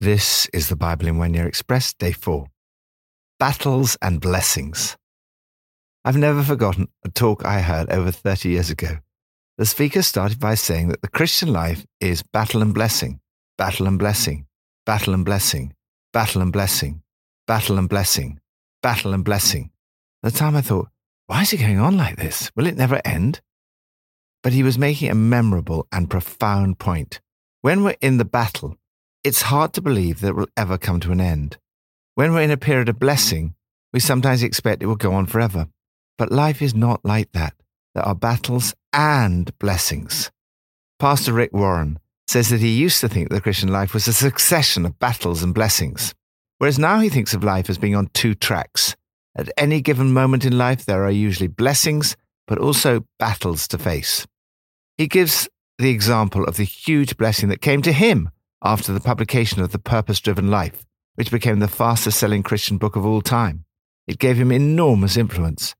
This is the Bible in One Year Express, day four Battles and Blessings. I've never forgotten a talk I heard over 30 years ago. The speaker started by saying that the Christian life is battle and blessing, battle and blessing, battle and blessing, battle and blessing, battle and blessing, battle and blessing. At the time I thought, why is it going on like this? Will it never end? But he was making a memorable and profound point. When we're in the battle, it's hard to believe that it will ever come to an end. When we're in a period of blessing, we sometimes expect it will go on forever. But life is not like that. There are battles and blessings. Pastor Rick Warren says that he used to think the Christian life was a succession of battles and blessings, whereas now he thinks of life as being on two tracks. At any given moment in life, there are usually blessings, but also battles to face. He gives the example of the huge blessing that came to him after the publication of The Purpose Driven Life, which became the fastest selling Christian book of all time. It gave him enormous influence.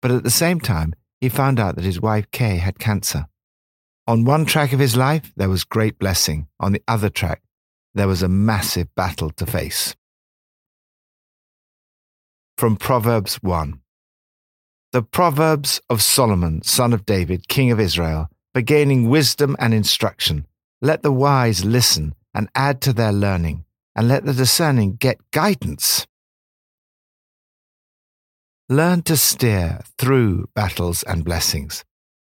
But at the same time, he found out that his wife Kay had cancer. On one track of his life, there was great blessing. On the other track, there was a massive battle to face. From Proverbs 1 The Proverbs of Solomon, son of David, king of Israel, for gaining wisdom and instruction. Let the wise listen and add to their learning, and let the discerning get guidance. Learn to steer through battles and blessings.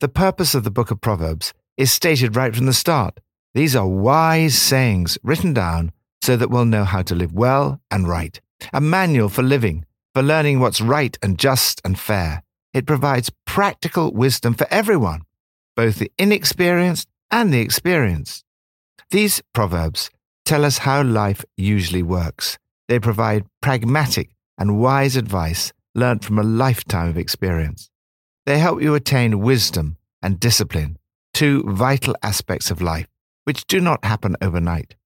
The purpose of the book of Proverbs is stated right from the start. These are wise sayings written down so that we'll know how to live well and right. A manual for living, for learning what's right and just and fair. It provides practical wisdom for everyone, both the inexperienced and the experienced. These proverbs tell us how life usually works. They provide pragmatic and wise advice learnt from a lifetime of experience. They help you attain wisdom and discipline, two vital aspects of life, which do not happen overnight.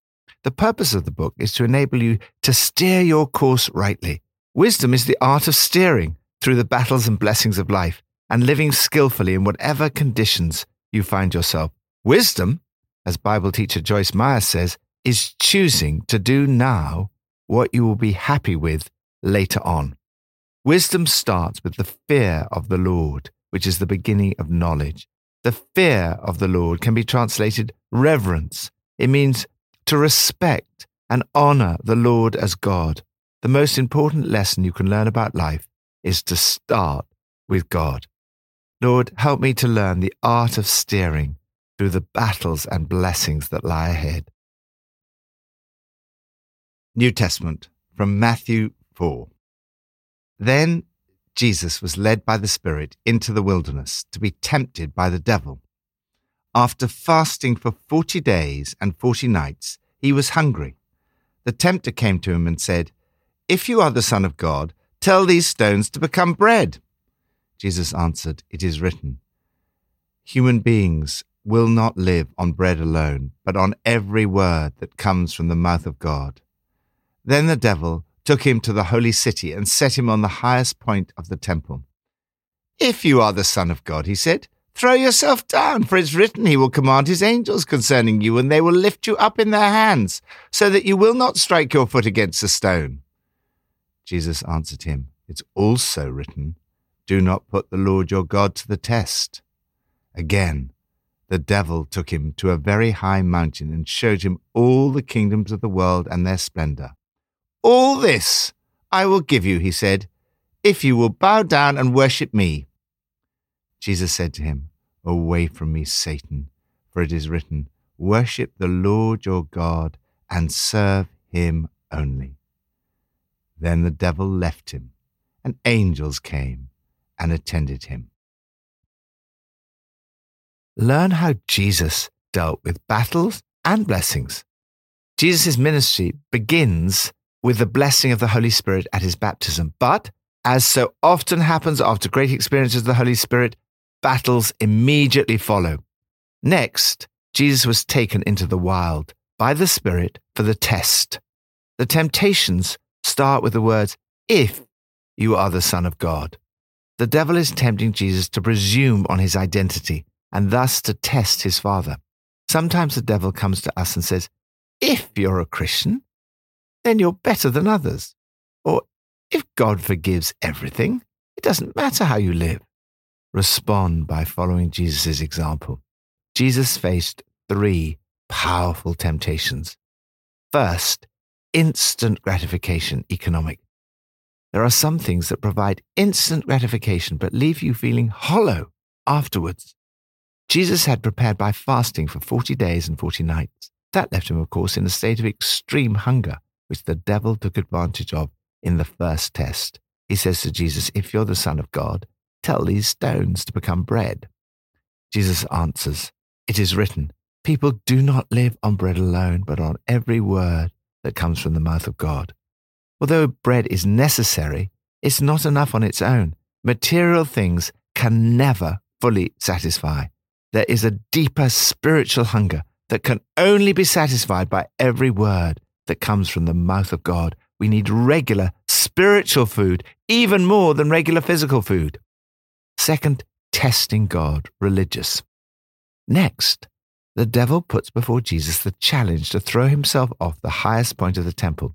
The purpose of the book is to enable you to steer your course rightly. Wisdom is the art of steering through the battles and blessings of life and living skillfully in whatever conditions you find yourself. Wisdom as Bible teacher Joyce Meyer says, is choosing to do now what you will be happy with later on. Wisdom starts with the fear of the Lord, which is the beginning of knowledge. The fear of the Lord can be translated reverence. It means to respect and honor the Lord as God. The most important lesson you can learn about life is to start with God. Lord, help me to learn the art of steering through the battles and blessings that lie ahead. New Testament from Matthew 4. Then Jesus was led by the Spirit into the wilderness to be tempted by the devil. After fasting for forty days and forty nights, he was hungry. The tempter came to him and said, If you are the Son of God, tell these stones to become bread. Jesus answered, It is written, Human beings will not live on bread alone, but on every word that comes from the mouth of God. Then the devil took him to the holy city and set him on the highest point of the temple. If you are the Son of God, he said, throw yourself down, for it's written, He will command His angels concerning you, and they will lift you up in their hands, so that you will not strike your foot against a stone. Jesus answered him, It's also written, Do not put the Lord your God to the test. Again, the devil took him to a very high mountain and showed him all the kingdoms of the world and their splendor. All this I will give you, he said, if you will bow down and worship me. Jesus said to him, Away from me, Satan, for it is written, Worship the Lord your God and serve him only. Then the devil left him, and angels came and attended him learn how Jesus dealt with battles and blessings. Jesus' ministry begins with the blessing of the Holy Spirit at his baptism. But, as so often happens after great experiences of the Holy Spirit, battles immediately follow. Next, Jesus was taken into the wild by the Spirit for the test. The temptations start with the words, If you are the Son of God. The devil is tempting Jesus to presume on his identity and thus to test his father. Sometimes the devil comes to us and says, If you're a Christian, then you're better than others. Or if God forgives everything, it doesn't matter how you live. Respond by following Jesus' example. Jesus faced three powerful temptations. First, instant gratification economic. There are some things that provide instant gratification but leave you feeling hollow afterwards. Jesus had prepared by fasting for 40 days and 40 nights. That left him, of course, in a state of extreme hunger, which the devil took advantage of in the first test. He says to Jesus, If you're the Son of God, tell these stones to become bread. Jesus answers, It is written, People do not live on bread alone, but on every word that comes from the mouth of God. Although bread is necessary, it's not enough on its own. Material things can never fully satisfy. There is a deeper spiritual hunger that can only be satisfied by every word that comes from the mouth of God. We need regular spiritual food, even more than regular physical food. Second, testing God, religious. Next, the devil puts before Jesus the challenge to throw himself off the highest point of the temple.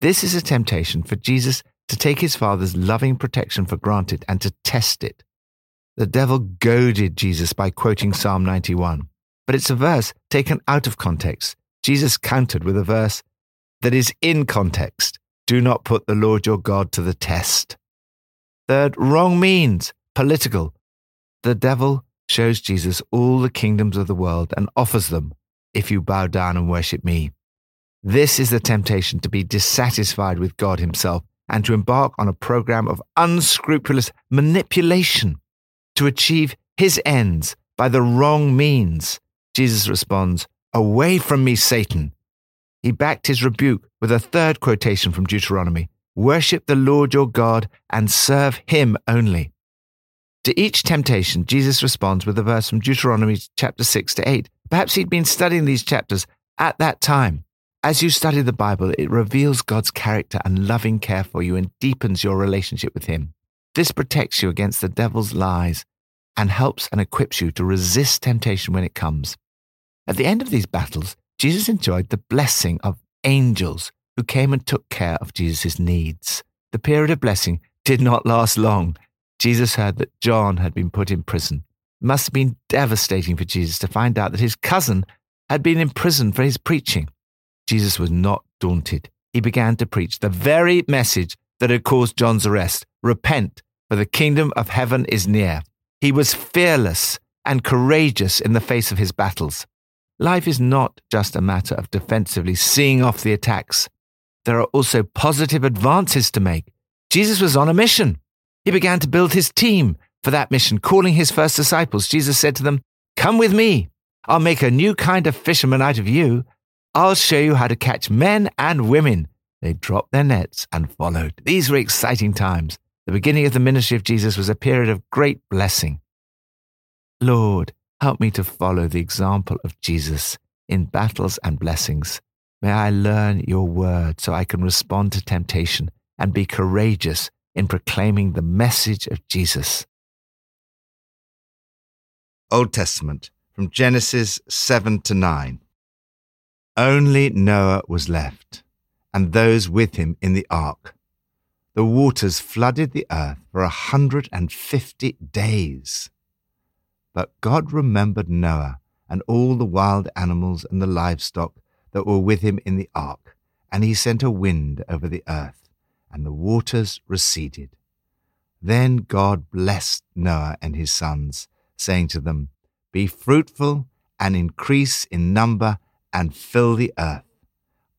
This is a temptation for Jesus to take his Father's loving protection for granted and to test it. The devil goaded Jesus by quoting Psalm 91, but it's a verse taken out of context. Jesus countered with a verse that is in context. Do not put the Lord your God to the test. Third, wrong means political. The devil shows Jesus all the kingdoms of the world and offers them if you bow down and worship me. This is the temptation to be dissatisfied with God Himself and to embark on a program of unscrupulous manipulation to achieve His ends by the wrong means. Jesus responds, Away from me, Satan. He backed his rebuke with a third quotation from Deuteronomy Worship the Lord your God and serve Him only. To each temptation, Jesus responds with a verse from Deuteronomy chapter 6 to 8. Perhaps he'd been studying these chapters at that time. As you study the Bible, it reveals God's character and loving care for you and deepens your relationship with Him. This protects you against the devil's lies and helps and equips you to resist temptation when it comes. At the end of these battles, Jesus enjoyed the blessing of angels who came and took care of Jesus' needs. The period of blessing did not last long. Jesus heard that John had been put in prison. It must have been devastating for Jesus to find out that his cousin had been in prison for his preaching. Jesus was not daunted. He began to preach the very message that had caused John's arrest Repent, for the kingdom of heaven is near. He was fearless and courageous in the face of his battles. Life is not just a matter of defensively seeing off the attacks. There are also positive advances to make. Jesus was on a mission. He began to build his team for that mission, calling his first disciples. Jesus said to them, Come with me. I'll make a new kind of fisherman out of you. I'll show you how to catch men and women. They dropped their nets and followed. These were exciting times. The beginning of the ministry of Jesus was a period of great blessing. Lord, help me to follow the example of Jesus in battles and blessings. May I learn your word so I can respond to temptation and be courageous in proclaiming the message of Jesus. Old Testament from Genesis 7 to 9. Only Noah was left, and those with him in the ark. The waters flooded the earth for a hundred and fifty days. But God remembered Noah and all the wild animals and the livestock that were with him in the ark, and he sent a wind over the earth, and the waters receded. Then God blessed Noah and his sons, saying to them, Be fruitful and increase in number and fill the earth.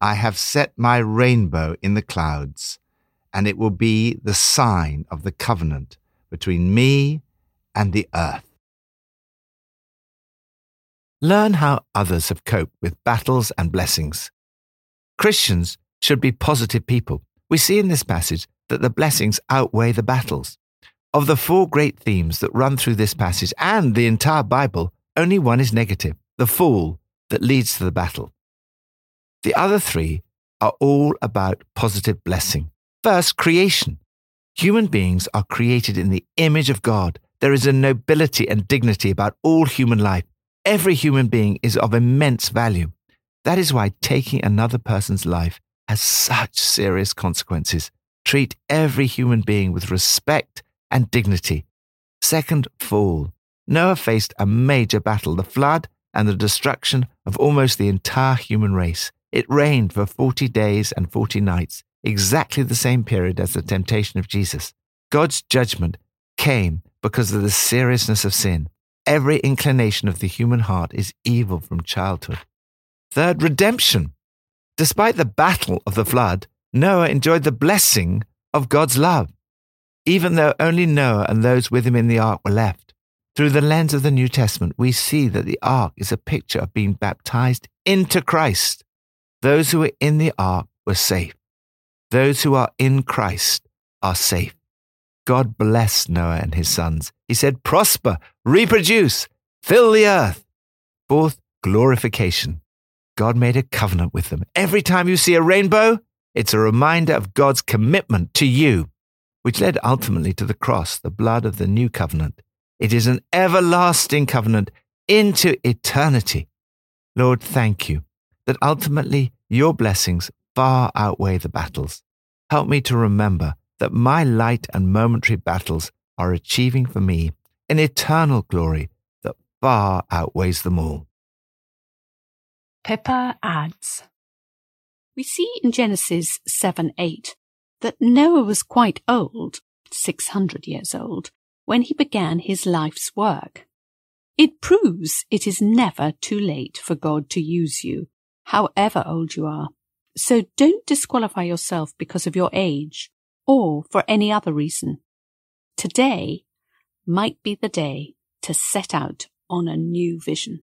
I have set my rainbow in the clouds, and it will be the sign of the covenant between me and the earth. Learn how others have coped with battles and blessings. Christians should be positive people. We see in this passage that the blessings outweigh the battles. Of the four great themes that run through this passage and the entire Bible, only one is negative the fall that leads to the battle. The other three are all about positive blessing. First, creation. Human beings are created in the image of God. There is a nobility and dignity about all human life. Every human being is of immense value. That is why taking another person's life has such serious consequences. Treat every human being with respect and dignity. Second fall. Noah faced a major battle, the flood and the destruction of almost the entire human race. It rained for 40 days and 40 nights, exactly the same period as the temptation of Jesus. God's judgment came because of the seriousness of sin. Every inclination of the human heart is evil from childhood. Third, redemption. Despite the battle of the flood, Noah enjoyed the blessing of God's love, even though only Noah and those with him in the ark were left. Through the lens of the New Testament, we see that the ark is a picture of being baptized into Christ. Those who were in the ark were safe. Those who are in Christ are safe. God blessed Noah and his sons. He said, Prosper, reproduce, fill the earth. Fourth, glorification. God made a covenant with them. Every time you see a rainbow, it's a reminder of God's commitment to you, which led ultimately to the cross, the blood of the new covenant. It is an everlasting covenant into eternity. Lord, thank you that ultimately your blessings far outweigh the battles. Help me to remember that my light and momentary battles are achieving for me an eternal glory that far outweighs them all. Pippa adds We see in Genesis 7 8 that Noah was quite old, 600 years old, when he began his life's work. It proves it is never too late for God to use you however old you are. So don't disqualify yourself because of your age or for any other reason. Today might be the day to set out on a new vision.